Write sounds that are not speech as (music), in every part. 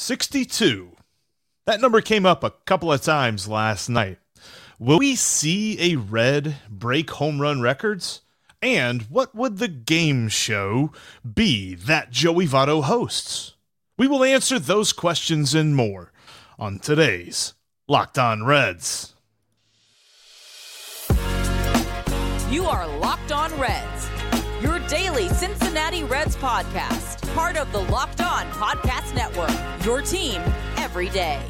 62. That number came up a couple of times last night. Will we see a red break home run records? And what would the game show be that Joey Votto hosts? We will answer those questions and more on today's Locked On Reds. You are Locked On Reds, your daily Cincinnati Reds podcast part of the Locked On Podcast Network. Your team every day.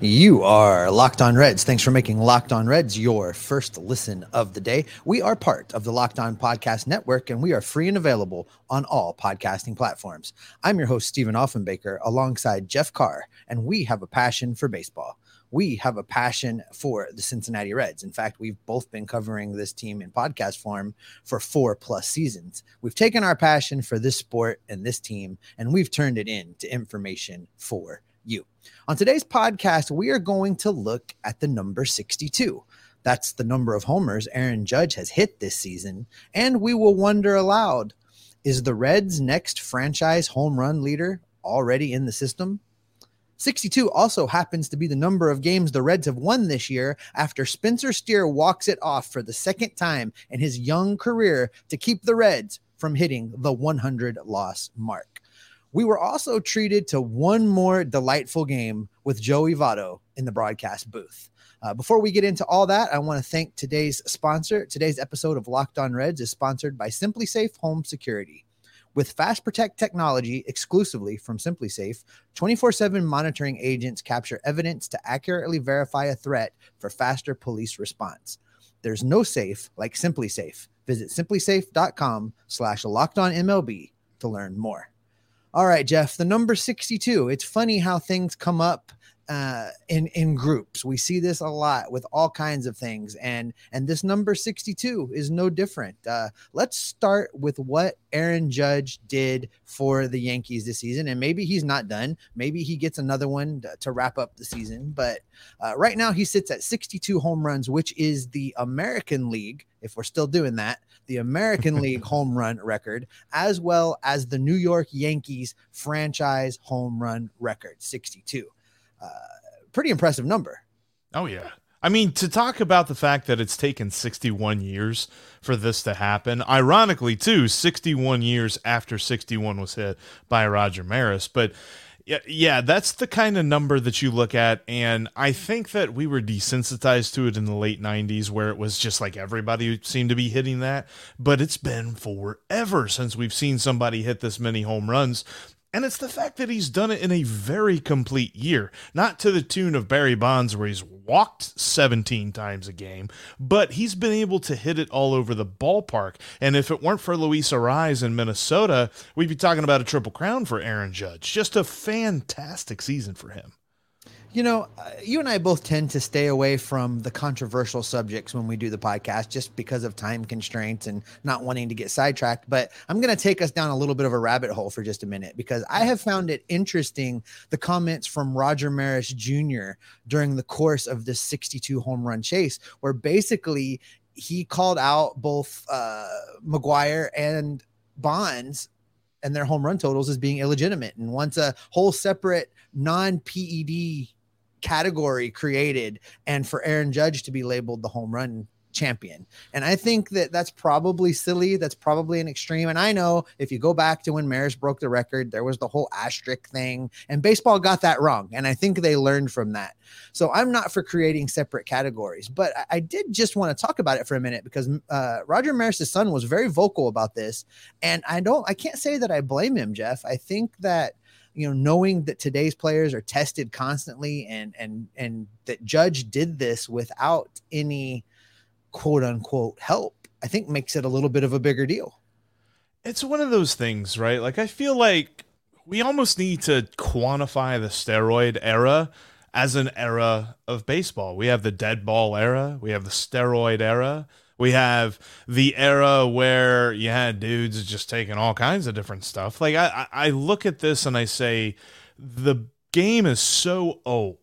You are Locked On Reds. Thanks for making Locked On Reds your first listen of the day. We are part of the Locked On Podcast Network and we are free and available on all podcasting platforms. I'm your host, Stephen Offenbaker, alongside Jeff Carr, and we have a passion for baseball we have a passion for the Cincinnati Reds. In fact, we've both been covering this team in podcast form for four plus seasons. We've taken our passion for this sport and this team, and we've turned it into information for you. On today's podcast, we are going to look at the number 62. That's the number of homers Aaron Judge has hit this season. And we will wonder aloud is the Reds' next franchise home run leader already in the system? 62 also happens to be the number of games the Reds have won this year after Spencer Steer walks it off for the second time in his young career to keep the Reds from hitting the 100 loss mark. We were also treated to one more delightful game with Joey Votto in the broadcast booth. Uh, before we get into all that, I want to thank today's sponsor. Today's episode of Locked On Reds is sponsored by SimpliSafe Home Security. With Fast Protect technology exclusively from SimpliSafe, 24 7 monitoring agents capture evidence to accurately verify a threat for faster police response. There's no safe like SimpliSafe. Visit simplisafe.com slash locked on MLB to learn more. All right, Jeff, the number 62. It's funny how things come up uh, in in groups. We see this a lot with all kinds of things, and and this number sixty two is no different. Uh, let's start with what Aaron Judge did for the Yankees this season, and maybe he's not done. Maybe he gets another one to, to wrap up the season. But uh, right now, he sits at sixty two home runs, which is the American League. If we're still doing that, the American (laughs) League home run record, as well as the New York Yankees franchise home run record, 62 pretty impressive number. Oh yeah. I mean, to talk about the fact that it's taken 61 years for this to happen, ironically, too, 61 years after 61 was hit by Roger Maris. But yeah, yeah, that's the kind of number that you look at. And I think that we were desensitized to it in the late 90s, where it was just like everybody seemed to be hitting that. But it's been forever since we've seen somebody hit this many home runs And it's the fact that he's done it in a very complete year, not to the tune of Barry Bonds, where he's walked 17 times a game, but he's been able to hit it all over the ballpark. And if it weren't for Luis Arraez in Minnesota, we'd be talking about a triple crown for Aaron Judge. Just a fantastic season for him. You know, uh, you and I both tend to stay away from the controversial subjects when we do the podcast just because of time constraints and not wanting to get sidetracked. But I'm going to take us down a little bit of a rabbit hole for just a minute because I have found it interesting the comments from Roger Maris Jr. during the course of this 62 home run chase, where basically he called out both uh, McGwire and Bonds and their home run totals as being illegitimate and wants a whole separate non PED category created and for Aaron Judge to be labeled the home run champion. And I think that that's probably silly. That's probably an extreme. And I know if you go back to when Maris broke the record, there was the whole asterisk thing, and baseball got that wrong. And I think they learned from that. So I'm not for creating separate categories, but I, did just want to talk about it for a minute because uh, Roger Maris' son was very vocal about this. And I don't, I can't say that I blame him, Jeff. I think that you know knowing that today's players are tested constantly and and and that judge did this without any quote unquote help i think makes it a little bit of a bigger deal. It's one of those things right? Like i feel like we almost need to quantify the steroid era as an era of baseball. We have the dead ball era. We have the steroid era we have the era where you had dudes just taking all kinds of different stuff. Like I, I look at this and I say, the game is so old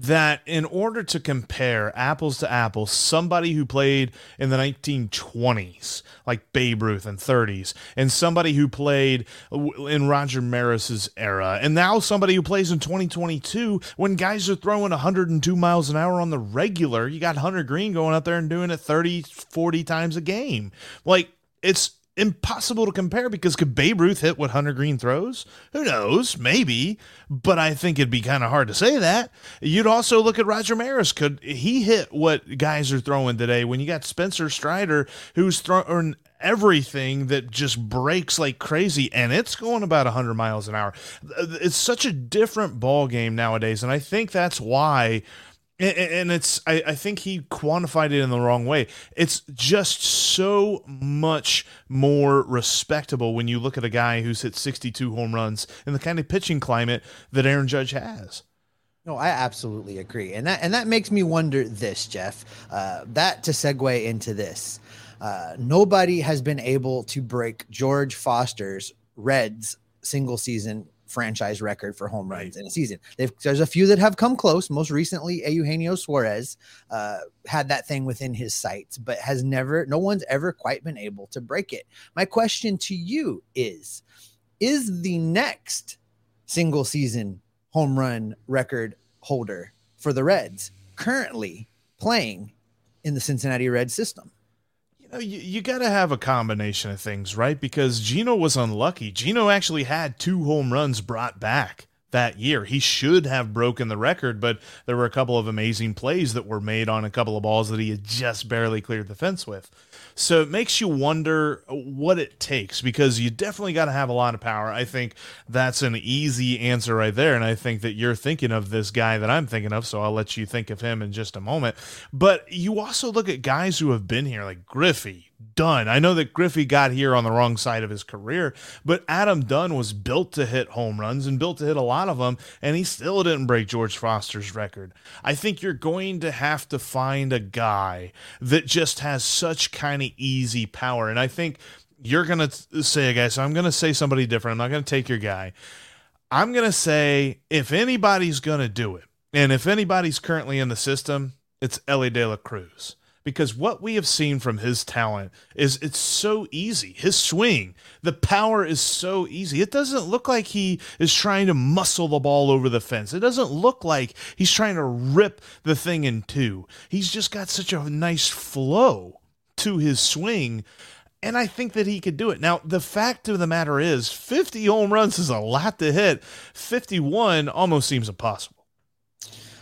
that in order to compare apples to apples, somebody who played in the 1920s, like Babe Ruth and 30s, and somebody who played in Roger Maris's era, and now somebody who plays in 2022 when guys are throwing 102 miles an hour on the regular, you got Hunter Greene going out there and doing it 30, 40 times a game. Like, it's impossible to compare because could Babe Ruth hit what Hunter Greene throws? Who knows? Maybe, but I think it'd be kind of hard to say that. You'd also look at Roger Maris. Could he hit what guys are throwing today when you got Spencer Strider who's throwing everything that just breaks like crazy and it's going about 100 miles an hour. It's such a different ball game nowadays and I think that's why and it's I, I, think he quantified it in the wrong way. It's just so much more respectable when you look at a guy who's hit 62 home runs in the kind of pitching climate that aaron judge has. No i absolutely agree. And that and that makes me wonder this jeff uh, that to segue into this uh, nobody has been able to break george foster's reds single season franchise record for home runs right. in a season. They've, there's a few that have come close. Most recently, Eugenio Suarez uh, had that thing within his sights, but has never, no one's ever quite been able to break it. My question to you is Is the next single season home run record holder for the Reds currently playing in the Cincinnati Red system? You, you got to have a combination of things, right? Because Gino was unlucky. Gino actually had two home runs brought back that year. He should have broken the record, but there were a couple of amazing plays that were made on a couple of balls that he had just barely cleared the fence with. So it makes you wonder what it takes because you definitely got to have a lot of power. I think that's an easy answer right there. And I think that you're thinking of this guy that I'm thinking of. So I'll let you think of him in just a moment. But you also look at guys who have been here, like Griffey, Dunn. I know that Griffey got here on the wrong side of his career, but Adam Dunn was built to hit home runs and built to hit a lot of them, and he still didn't break George Foster's record. I think you're going to have to find a guy that just has such kind of easy power. And I think you're going to say a guy, so I'm going to say somebody different. I'm not going to take your guy. I'm going to say if anybody's going to do it, and if anybody's currently in the system, it's Elly De La Cruz because what we have seen from his talent is it's so easy. His swing, the power is so easy. It doesn't look like he is trying to muscle the ball over the fence. It doesn't look like he's trying to rip the thing in two. He's just got such a nice flow to his swing. And I think that he could do it. Now, the fact of the matter is, 50 home runs is a lot to hit. 51 almost seems impossible.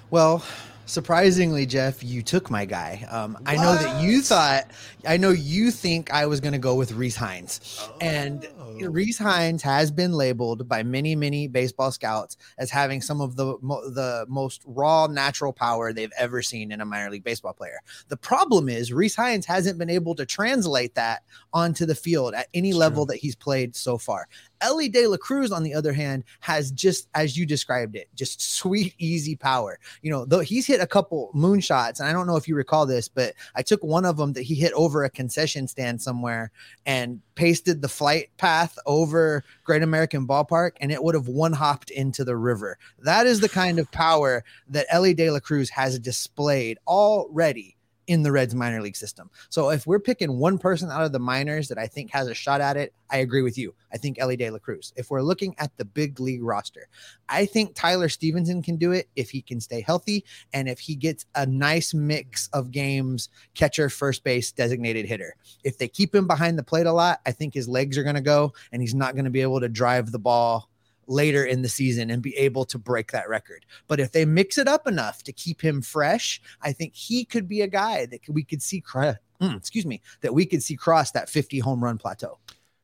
Well, surprisingly, Jeff, you took my guy. Um, I know that you thought, I know you think I was going to go with Rece Hinds, and Oh. Rece Hinds has been labeled by many, many baseball scouts as having some of the mo- the most raw natural power they've ever seen in a minor league baseball player. The problem is Rece Hinds hasn't been able to translate that onto the field at any level that he's played so far. Elly De La Cruz, on the other hand, has just as you described it, just sweet, easy power. You know, though he's hit a couple moonshots, and I don't know if you recall this, but I took one of them that he hit over a concession stand somewhere and pasted the flight path over Great American Ballpark, and it would have one hopped into the river. That is the kind of power that Elly De La Cruz has displayed already in the Reds minor league system. So if we're picking one person out of the minors that I think has a shot at it, I agree with you. I think Elly De La Cruz. If we're looking at the big league roster, I think Tyler Stephenson can do it if he can stay healthy and if he gets a nice mix of games, catcher, first base, designated hitter. If they keep him behind the plate a lot, I think his legs are going to go and he's not going to be able to drive the ball later in the season and be able to break that record. But if they mix it up enough to keep him fresh, I think he could be a guy that we could see, (clears throat) excuse me, that we could see cross that 50 home run plateau.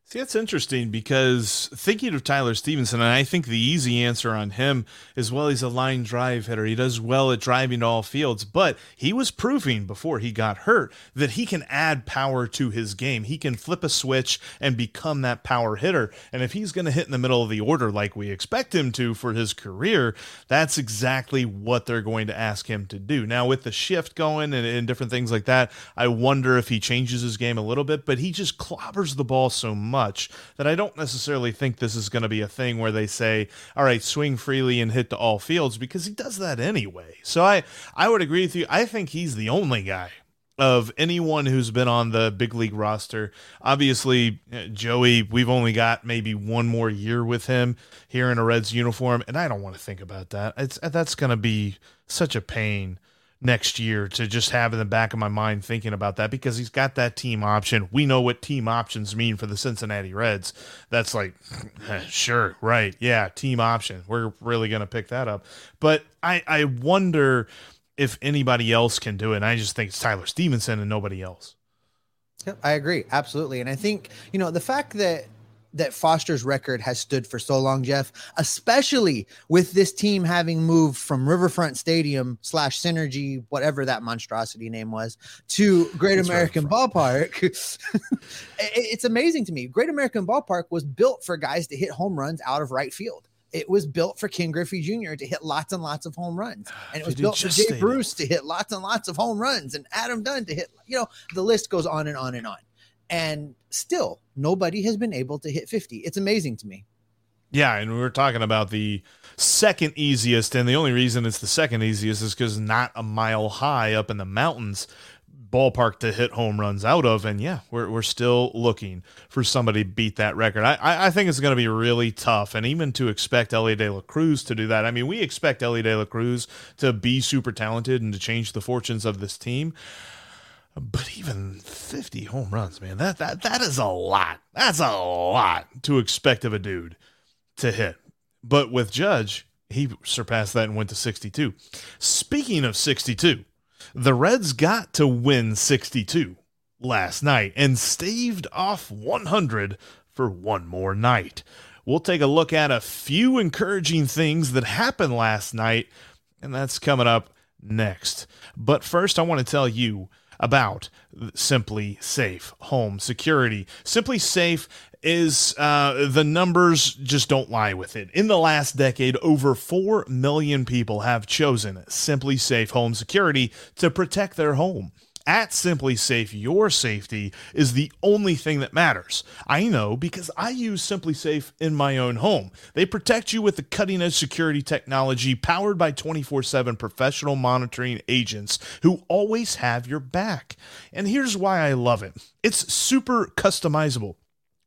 See, that's interesting because thinking of Tyler Stephenson, and I think the easy answer on him is well, he's a line drive hitter. He does well at driving to all fields, but he was proving before he got hurt that he can add power to his game. He can flip a switch and become that power hitter. And if he's going to hit in the middle of the order like we expect him to for his career, that's exactly what they're going to ask him to do. Now, with the shift going and, and different things like that, I wonder if he changes his game a little bit, but he just clobbers the ball so much much that I don't necessarily think this is going to be a thing where they say, all right, swing freely and hit to all fields because he does that anyway. So I, I would agree with you. I think he's the only guy of anyone who's been on the big league roster. Obviously, uh, Joey, we've only got maybe one more year with him here in a Reds uniform, and I don't want to think about that. It's that's going to be such a pain next year to just have in the back of my mind thinking about that because he's got that team option. We know what team options mean for the Cincinnati Reds. That's like, eh, sure, right. Yeah, team option. We're really going to pick that up. But I, I wonder if anybody else can do it. And I just think it's Tyler Stephenson and nobody else. Yep, I agree. Absolutely. And I think, you know, the fact that that Foster's record has stood for so long, Jeff, especially with this team having moved from Riverfront Stadium slash Cinergy, whatever that monstrosity name was, to Great American Ballpark. (laughs) it's amazing to me. Great American Ballpark was built for guys to hit home runs out of right field. It was built for Ken Griffey Jr. to hit lots and lots of home runs. (sighs) And it was built for Jay that. Bruce to hit lots and lots of home runs and Adam Dunn to hit, you know, the list goes on and on and on. And still, nobody has been able to hit 50. It's amazing to me. Yeah, and we were talking about the second easiest, and the only reason it's the second easiest is because not a mile high up in the mountains ballpark to hit home runs out of. And yeah, we're, we're still looking for somebody to beat that record. I, I, think it's going to be really tough. And even to expect Elly De La Cruz to do that, I mean, we expect Elly De La Cruz to be super talented and to change the fortunes of this team. But even 50 home runs, man, that, that that is a lot. That's a lot to expect of a dude to hit. But with Judge, he surpassed that and went to 62. Speaking of 62, the Reds got to win 62 last night and staved off 100 for one more night. We'll take a look at a few encouraging things that happened last night, and that's coming up next. But first, I want to tell you about SimpliSafe Home Security. SimpliSafe is uh, the numbers just don't lie with it. In the last decade, over 4 million people have chosen SimpliSafe Home Security to protect their home. At SimpliSafe, your safety is the only thing that matters. I know because I use SimpliSafe in my own home. They protect you with the cutting edge security technology powered by 24 7 professional monitoring agents who always have your back. And here's why I love it it's super customizable.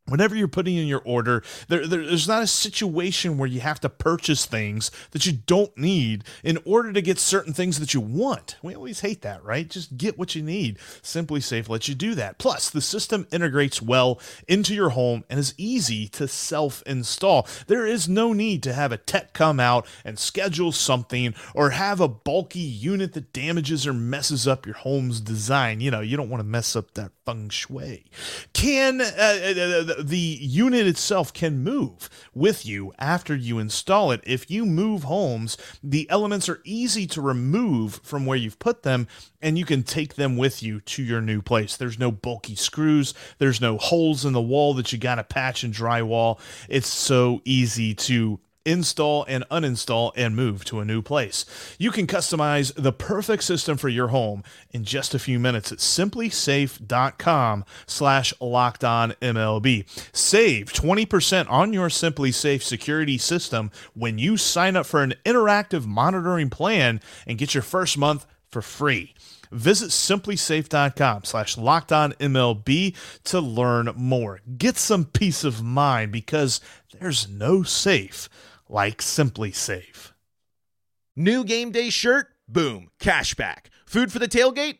Whenever you're putting in your order there, there, there's not a situation where you have to purchase things that you don't need in order to get certain things that you want. We always hate that right? Just get what you need. SimpliSafe lets you do that. Plus the system integrates well into your home and is easy to self-install. There is no need to have a tech come out and schedule something or have a bulky unit that damages or messes up your home's design. You know you don't want to mess up that feng shui. Can uh, uh, uh the unit itself can move with you after you install it. If you move homes, the elements are easy to remove from where you've put them, and you can take them with you to your new place. There's no bulky screws, there's no holes in the wall that you got to patch and drywall. It's so easy to install and uninstall and move to a new place. You can customize the perfect system for your home in just a few minutes at simplisafe.com slash locked on MLB. Save 20% on your SimpliSafe security system when you sign up for an interactive monitoring plan and get your first month for free. Visit simplisafe.com slash locked on MLB to learn more. Get some peace of mind because there's no safe like SimpliSafe. New game day shirt? Boom, cashback. Food for the tailgate?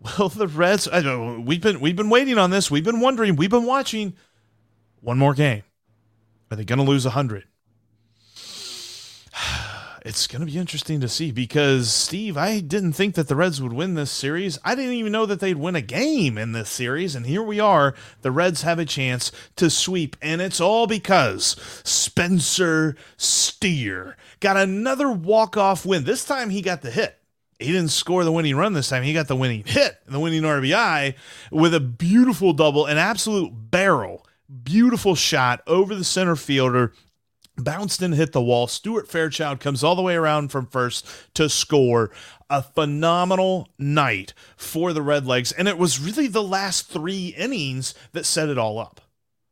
well, the Reds. I we've been we've been waiting on this. We've been wondering. We've been watching. One more game. Are they going to lose hundred? (sighs) It's going to be interesting to see because Steve, I didn't think that the Reds would win this series. I didn't even know that they'd win a game in this series, and here we are. The Reds have a chance to sweep, and it's all because Spencer Steer got another walk-off win. This time he got the hit he didn't score the winning run this time. He got the winning hit, the winning RBI with a beautiful double, an absolute barrel, beautiful shot over the center fielder. Bounced and hit the wall. Stuart Fairchild comes all the way around from first to score. A phenomenal night for the Redlegs. And it was really the last three innings that set it all up.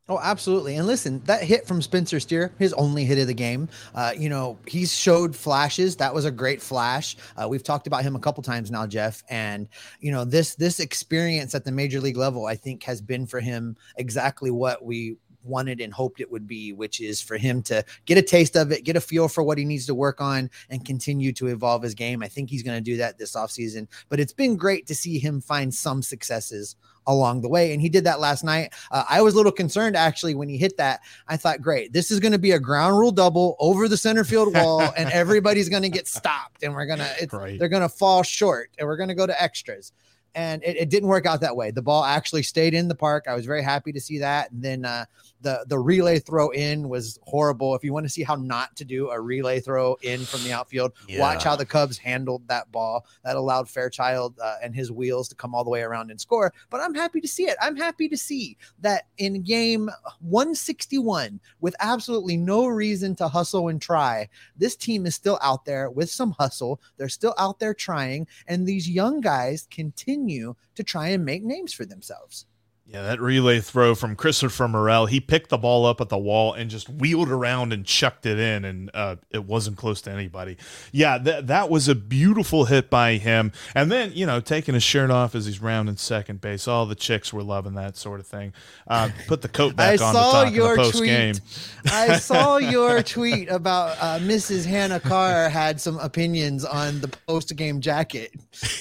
Oh, absolutely. And listen, that hit from Spencer Steer, his only hit of the game. Uh, you know, he's showed flashes. That was a great flash. Uh, we've talked about him a couple times now, Jeff. And you know, this this experience at the major league level, I think, has been for him exactly what we wanted and hoped it would be, which is for him to get a taste of it, get a feel for what he needs to work on, and continue to evolve his game. I think he's going to do that this offseason. But it's been great to see him find some successes along the way. And he did that last night. Uh, I was a little concerned actually when he hit that. I thought, great, this is going to be a ground rule double over the center field wall, and everybody's going to get stopped, and we're gonna right. they're going to fall short, and we're going to go to extras and it, it, didn't work out that way. The ball actually stayed in the park. I was very happy to see that. And then uh, the the relay throw in was horrible. If you want to see how not to do a relay throw in from the outfield, yeah. watch how the Cubs handled that ball. That allowed Fairchild uh, and his wheels to come all the way around and score. But I'm happy to see it. I'm happy to see that in game 161, with absolutely no reason to hustle and try, this team is still out there with some hustle. They're still out there trying, and these young guys continue continue to try and make names for themselves. Yeah, that relay throw from Christopher Morel, he picked the ball up at the wall and just wheeled around and chucked it in, and uh, it wasn't close to anybody. Yeah, that that was a beautiful hit by him. And then, you know, taking his shirt off as he's rounding second base. All the chicks were loving that sort of thing. Uh, put the coat back (laughs) I on saw talk your the post tweet. game. (laughs) I saw your (laughs) tweet about uh, Mrs. Hannah Carr had some opinions on the post game jacket.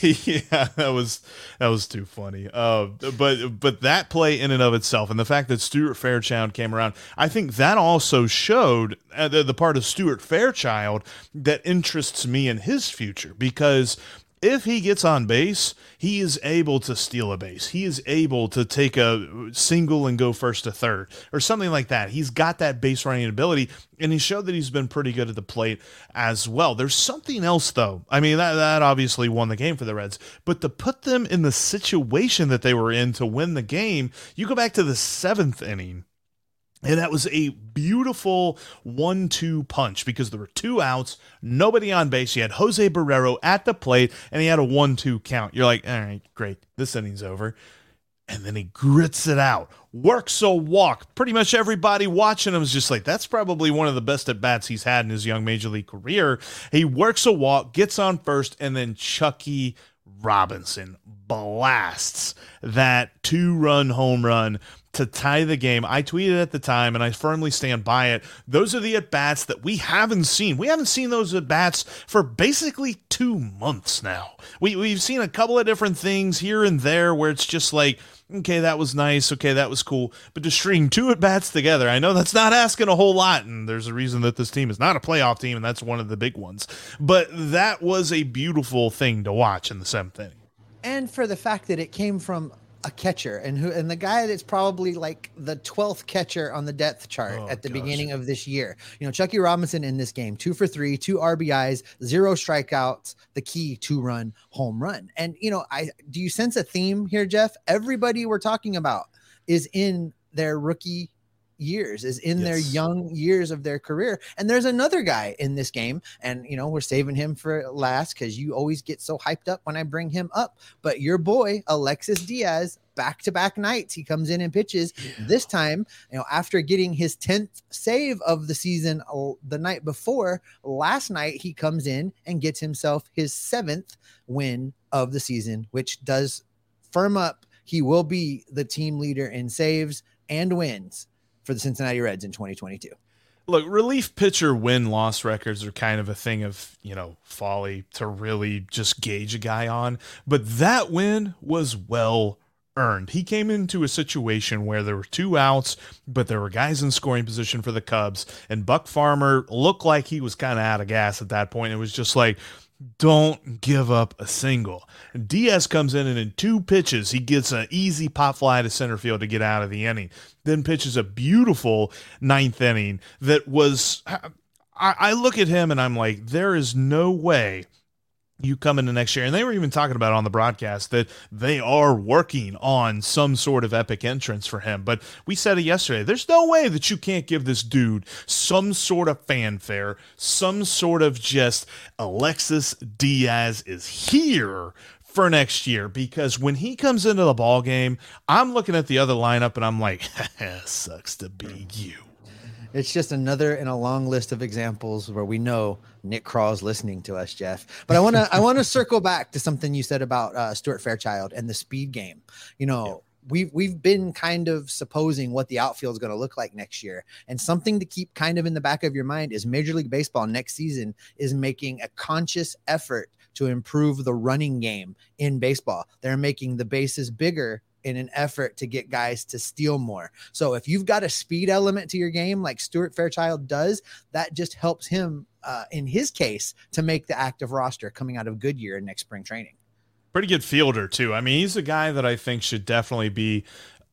yeah, that was that was too funny. Uh, but but that that play in and of itself, and the fact that Stuart Fairchild came around, I think that also showed uh, the, the part of Stuart Fairchild that interests me in his future because if he gets on base, he is able to steal a base. He is able to take a single and go first to third or something like that. He's got that base running ability, and he showed that he's been pretty good at the plate as well. There's something else, though. I mean, that, that obviously won the game for the Reds, but to put them in the situation that they were in to win the game, you go back to the seventh inning And that was a beautiful one two punch because there were two outs, nobody on base. You had Jose Barrero at the plate, and he had a one two count. You're like, all right, great. This inning's over. And then he grits it out, works a walk. Pretty much everybody watching him is just like, that's probably one of the best at bats he's had in his young major league career. He works a walk, gets on first, and then Chucky Robinson blasts that two run home run to tie the game. I tweeted at the time, and I firmly stand by it. Those are the at bats that we haven't seen. We haven't seen those at bats for basically two months now. We, we've seen a couple of different things here and there where it's just like, okay, that was nice. Okay, that was cool. But to string two at bats together, I know that's not asking a whole lot. And there's a reason that this team is not a playoff team, and that's one of the big ones. But that was a beautiful thing to watch in the seventh inning. and for the fact that it came from a catcher and who and the guy that's probably like the 12th catcher on the depth chart Oh, at the gosh. beginning of this year. You know, Chucky Robinson in this game, two for three, two RBIs, zero strikeouts, the key two run home run. And you know, I do you sense a theme here, Jeff? Everybody we're talking about is in their rookie years is in their young years of their career. And there's another guy in this game and you know we're saving him for last because you always get so hyped up when i bring him up. But your boy alexis diaz back to back nights he comes in and pitches. This time you know after getting his 10th save of the season uh, the night before last night he comes in and gets himself his seventh win of the season which does firm up he will be the team leader in saves and wins for the Cincinnati Reds in 2022. Look, relief pitcher win loss records are kind of a thing of, you know, folly to really just gauge a guy on. But that win was well earned. He came into a situation where there were two outs, but there were guys in scoring position for the Cubs. And Buck Farmer looked like he was kind of out of gas at that point. It was just like, don't give up a single. Diaz comes in and in two pitches, he gets an easy pop fly to center field to get out of the inning. Then pitches a beautiful ninth inning that was. I, I look at him and I'm like, there is no way you come into next year. And they were even talking about on the broadcast that they are working on some sort of epic entrance for him. But we said it yesterday. There's no way that you can't give this dude some sort of fanfare, some sort of just Alexis Diaz is here for next year because when he comes into the ball game, I'm looking at the other lineup and I'm like, (laughs) sucks to be you. It's just another in a long list of examples where we know Nick Krall's listening to us, Jeff. But I want to I want to (laughs) circle back to something you said about uh, Stuart Fairchild and the speed game. You know, we've we've been kind of supposing what the outfield is going to look like next year, and something to keep kind of in the back of your mind is Major League Baseball next season is making a conscious effort to improve the running game in baseball. They're making the bases bigger in an effort to get guys to steal more. So if you've got a speed element to your game like Stuart Fairchild does, that just helps him uh, in his case to make the active roster coming out of Goodyear in next spring training. pretty good fielder too. I mean, he's a guy that I think should definitely be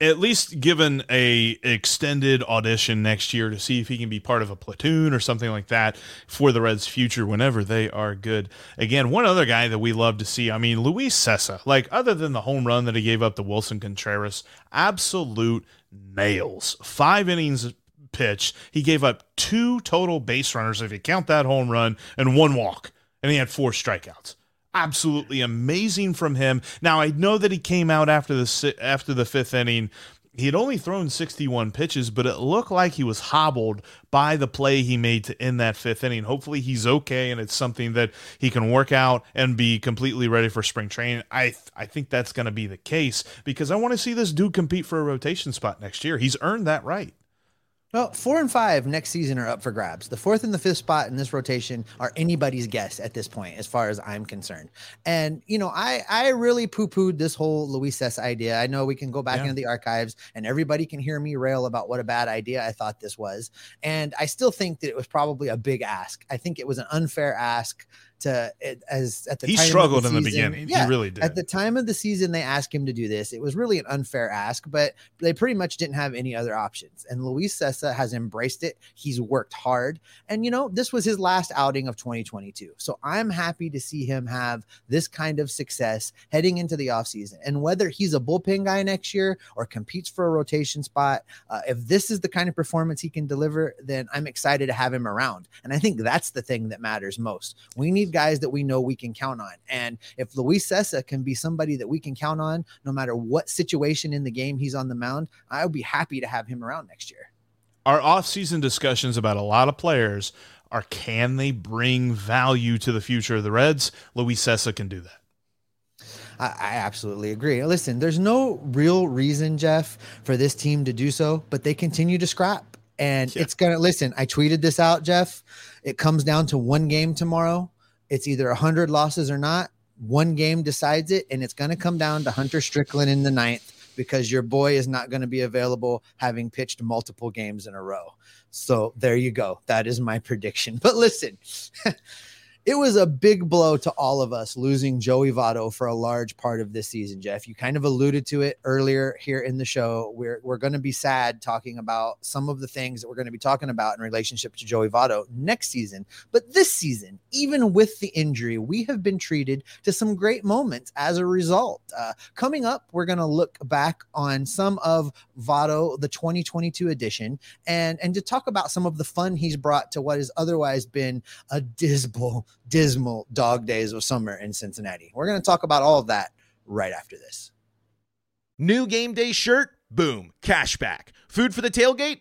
at least given a extended audition next year to see if he can be part of a platoon or something like that for the Reds' future whenever they are good. Again, one other guy that we love to see. I mean, Luis Cessa. Like other than the home run that he gave up to Willson Contreras, absolute nails. Five innings pitch. He gave up two total base runners if you count that home run and one walk, and he had four strikeouts absolutely amazing from him. Now I know that he came out after the after the fifth inning. He had only thrown 61 pitches, but it looked like he was hobbled by the play he made to end that fifth inning. Hopefully he's okay and it's something that he can work out and be completely ready for spring training. I th- I think that's going to be the case because I want to see this dude compete for a rotation spot next year. He's earned that right. Well, four and five next season are up for grabs. The fourth and the fifth spot in this rotation are anybody's guess at this point, as far as I'm concerned. And you know, I I really poo pooed this whole Luis S idea. I know we can go back Yeah. into the archives and everybody can hear me rail about what a bad idea I thought this was. And I still think that it was probably a big ask. I think it was an unfair ask to as at the he struggled in the beginning. Yeah, he really did. at the time of the season, they asked him to do this. It was really an unfair ask, but they pretty much didn't have any other options. And Luis Cessa has embraced it. He's worked hard. And, you know, this was his last outing of 2022. So I'm happy to see him have this kind of success heading into the offseason. And whether he's a bullpen guy next year or competes for a rotation spot, uh, if this is the kind of performance he can deliver, then I'm excited to have him around. And I think that's the thing that matters most. We need guys that we know we can count on. And if Luis Cessa can be somebody that we can count on, no matter what situation in the game he's on the mound, I would be happy to have him around next year. Our off-season discussions about a lot of players are can they bring value to the future of the Reds? Luis Cessa can do that. I, absolutely agree. Listen, there's no real reason, Jeff, for this team to do so, but they continue to scrap. And Yeah. it's going to listen. I tweeted this out, Jeff. It comes down to one game tomorrow. It's either 100 losses or not. One game decides it. And it's going to come down to Hunter Strickland in the ninth because your boy is not going to be available having pitched multiple games in a row. So there you go. That is my prediction. (laughs) But listen, (laughs) it was a big blow to all of us losing Joey Votto for a large part of this season, Jeff. You kind of alluded to it earlier here in the show. We're, we're going to be sad talking about some of the things that we're going to be talking about in relationship to Joey Votto next season. But this season, even with the injury, we have been treated to some great moments as a result. Uh, coming up, we're going to look back on some of Votto, the 2022 edition, and, and to talk about some of the fun he's brought to what has otherwise been a dismal, dismal dog days of summer in Cincinnati. We're going to talk about all of that right after this. New game day shirt? Boom. Cashback. Food for the tailgate?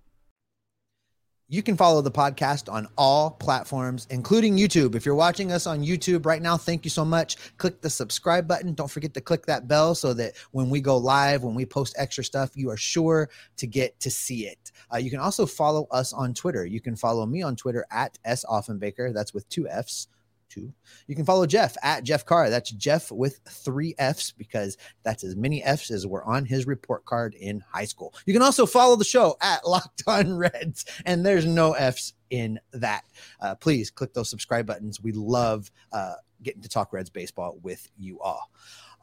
You can follow the podcast on all platforms, including YouTube. If you're watching us on YouTube right now, thank you so much. Click the subscribe button. Don't forget to click that bell so that when we go live, when we post extra stuff, you are sure to get to see it. Uh, you can also follow us on Twitter. You can follow me on Twitter at S Offenbaker. That's with two F's. You can follow Jeff at Jeff Carr. That's Jeff with three F's because that's as many F's as were on his report card in high school. You can also follow the show at (laughs) Locked On Reds, and there's no F's in that. Uh, please click those subscribe buttons. We love uh, getting to talk Reds baseball with you all.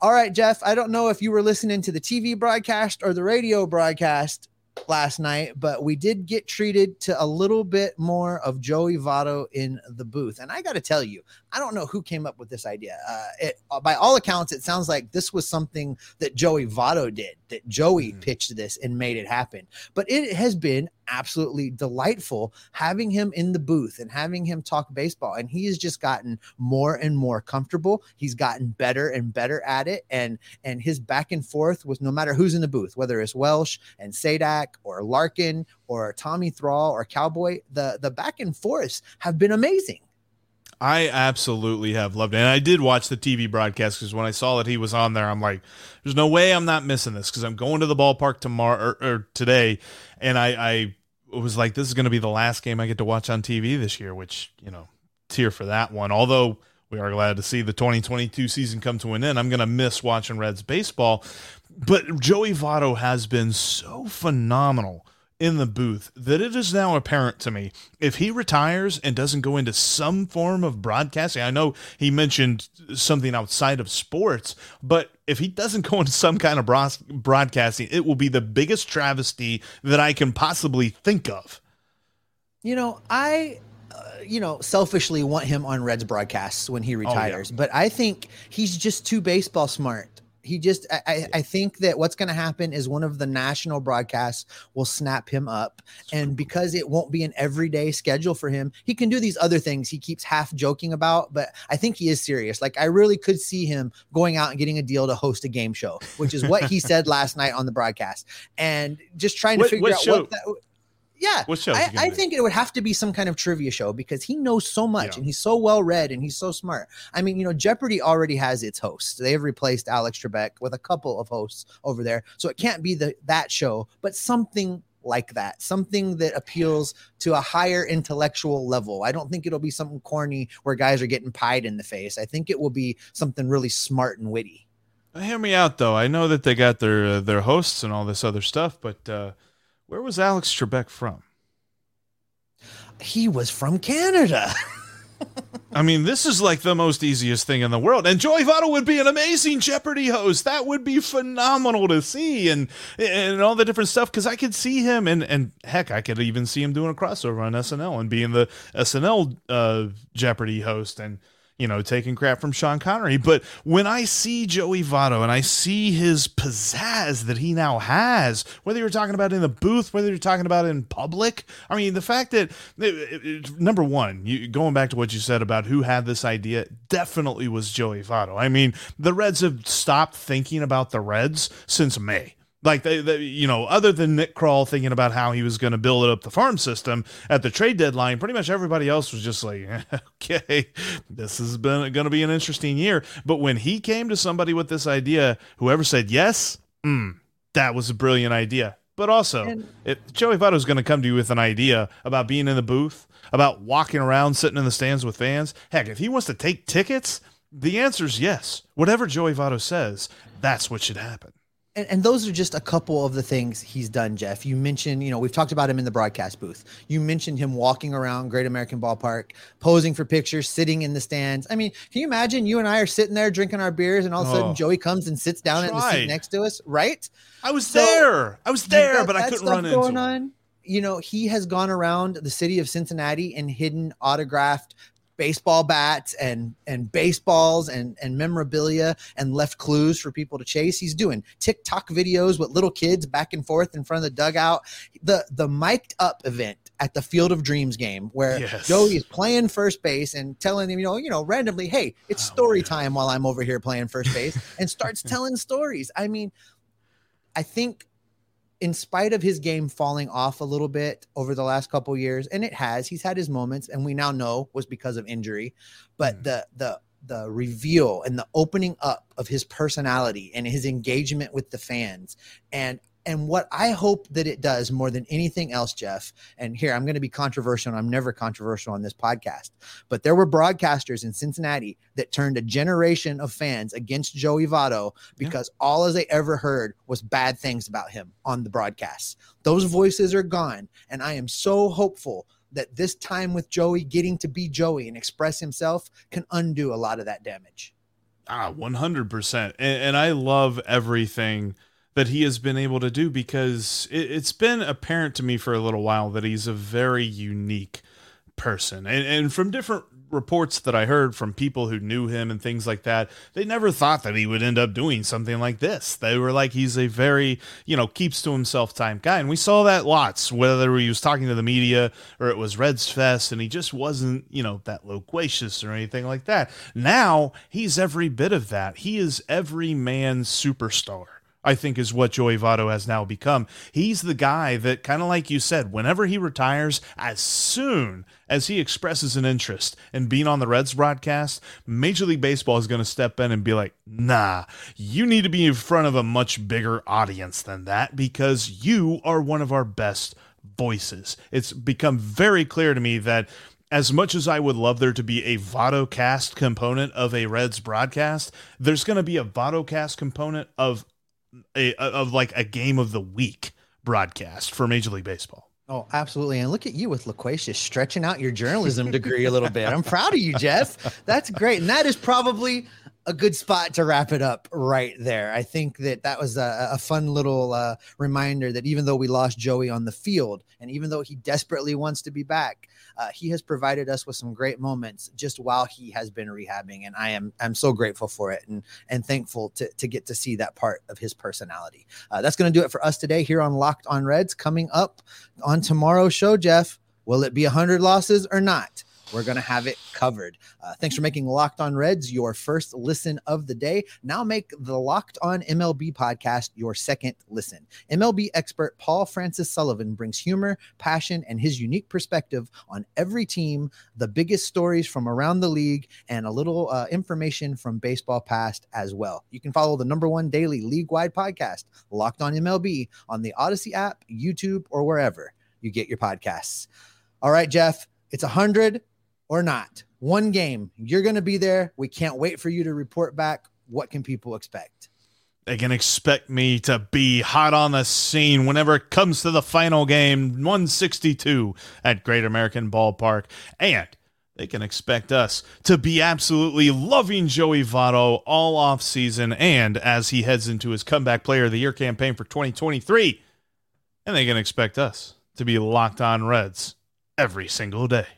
All right, Jeff. I don't know if you were listening to the TV broadcast or the radio broadcast last night, but we did get treated to a little bit more of Joey Votto in the booth. And I got to tell you, I don't know who came up with this idea. Uh, it, uh, by all accounts, it sounds like this was something that Joey Votto did, that Joey Mhm. pitched this and made it happen. But it has been absolutely delightful having him in the booth and having him talk baseball. And he has just gotten more and more comfortable. He's gotten better and better at it. And and his back and forth with no matter who's in the booth, whether it's Welsh and Sadak or Larkin or Tommy Thrower or Cowboy, the the back and forths have been amazing. I absolutely have loved it. And I did watch the TV broadcast because when I saw that he was on there, I'm like, there's no way I'm not missing this because I'm going to the ballpark tomorrow or, or today. And I, I was like, this is going to be the last game I get to watch on TV this year, which, you know, tear for that one. Although we are glad to see the 2022 season come to an end, I'm going to miss watching Reds baseball. But Joey Votto has been so phenomenal in the booth that it is now apparent to me if he retires and doesn't go into some form of broadcasting. I know he mentioned something outside of sports, but if he doesn't (laughs) go into some kind of broadcasting, it will be the biggest travesty that I can possibly think of. You know, I, uh, you know, selfishly want him on Reds broadcasts when he yeah. retires, but I think he's just too baseball smart. He just, I, I, I think that what's going to happen is one of the national broadcasts will snap him up. And because it won't be an everyday schedule for him, he can do these other things he keeps half joking about. But I think he is serious. Like, I really could see him going out and getting a deal to host a game show, which is what he (laughs) said last night on the broadcast. And just trying to What- figure what out show? what that Yeah, What show I, I think it would have to be some kind of trivia show because he knows so much Yeah. and he's so well read and he's so smart. I mean, you know, Jeopardy already has its hosts. They have replaced Alex Trebek with a couple of hosts over there, so it can't be the that show, but something like that, something that appeals to a higher intellectual level. I don't think it'll be something corny where guys are getting pied in the face. I think it will be something really smart and witty. Hear me out though. I know that they got their uh, their hosts and all this other stuff, but uh, where was Alex Trebek from? He was from Canada. (laughs) I mean, this is like the most easiest thing in the world. And Joey Votto would be an amazing Jeopardy host. That would be phenomenal to see and and all the different stuff because I could see him and and heck, I could even see him doing a crossover on SNL and being the SNL uh, Jeopardy host and you know taking crap from Sean Connery. But when I see Joey Votto and I see his pizzazz that he now has, whether you're talking about in the booth, whether you're talking about in public, I mean, the fact that it- it- it- number one, you going back to what you said about who had this idea, definitely was Joey Votto. I mean, the Reds have stopped thinking about the Reds since May. Like they, they, you know, other than Nick Krall thinking about how he was going to build up the farm system at the trade deadline, pretty much everybody else was just like, (laughs) okay, this has been going to be an interesting year. But when he came to somebody with this idea, whoever said yes, mm, that was a brilliant idea. But also, And- if Joey Votto is going to come to you with an idea about being in the booth, about walking around, sitting in the stands with fans, heck, if he wants to take tickets, the answer is yes. Whatever Joey Votto says, that's what should happen. And, and those are just a couple of the things he's done, Jeff. You mentioned, you know, we've talked about him in the broadcast booth. You mentioned him walking around Great American Ballpark, posing for pictures, sitting in the stands. I mean, can you imagine you and I are sitting there drinking our beers, and all of a sudden Oh. Joey comes and sits down in the seat next to us, right? I was So, there. I was there, but I couldn't run into him. on. You know, he has gone around the city of Cincinnati and hidden autographed baseball bats and and baseballs and and memorabilia and left clues for people to chase. He's doing TikTok videos with little kids back and forth in front of the dugout. The the mic'd up event at the Field of Dreams game where Yes. Joey is playing first base and telling him, you know, you know, randomly, hey, it's Oh, story yeah. time while I'm over here playing first base, and starts (laughs) telling stories. I mean, I think in spite of his game falling off a little bit over the last couple years, and it has, he's had his moments, and we now know was because of injury. But Mm. the the the reveal and the opening up of his personality and his engagement with the fans and and what I hope that it does more than anything else, Jeff, and here I'm going to be controversial, and I'm never controversial on this podcast, but there were broadcasters in Cincinnati that turned a generation of fans against Joey Votto because all as they ever heard was bad things about him on the broadcasts. Those voices are gone, and I am so hopeful that this time with Joey getting to be Joey and express himself can undo a lot of that damage. Ah, 100%. And, and I love everything that he has been able to do because it, it's been apparent to me for a little while that he's a very unique person. And, and from different reports that I heard from people who knew him and things like that, they never thought that he would end up doing something like this. They were like, he's a very, you know, keeps to himself type guy. And we saw that lots, whether he was talking to the media or it was Reds Fest, and he just wasn't, you know, that loquacious or anything like that. Now he's every bit of that. He is every man's superstar. I think is what Joey Votto has now become. He's the guy that kind of like you said, whenever he retires, as soon as he expresses an interest in being on the Reds broadcast, Major League Baseball is going to step in and be like, "Nah, you need to be in front of a much bigger audience than that because you are one of our best voices." It's become very clear to me that as much as I would love there to be a Votto Vodocast component of a Reds broadcast, there's going to be a Votto Vodocast component of a of like a game of the week broadcast for Major League Baseball. Oh, absolutely. And look at you with Loquacious stretching out your journalism degree a little bit. I'm proud of you, Jeff. That's great. And that is probably a good spot to wrap it up right there. I think that that was a, a fun little uh, reminder that even though we lost Joey on the field, and even though he desperately wants to be back, uh, he has provided us with some great moments just while he has been rehabbing, and I am I'm so grateful for it and and thankful to to get to see that part of his personality. Uh, that's going to do it for us today here on Locked On Reds. Coming up on tomorrow's show, Jeff, will it be hundred losses or not? We're going to have it covered. Uh, thanks for making Locked On Reds your first listen of the day. Now make the Locked On MLB podcast your second listen. MLB expert Paul Francis Sullivan brings humor, passion, and his unique perspective on every team, the biggest stories from around the league, and a little uh, information from baseball past as well. You can follow the number one daily league wide podcast, Locked On MLB, on the Odyssey app, YouTube, or wherever you get your podcasts. All right, Jeff, it's a hundred or not. One game. You're going to be there. We can't wait for you to report back. What can people expect? They can expect me to be hot on the scene whenever it comes to the final game, 162 at Great American Ballpark. And they can expect us to be absolutely loving Joey Votto all off season and as he heads into his comeback player of the year campaign for 2023. And they can expect us to be locked on Reds every single day.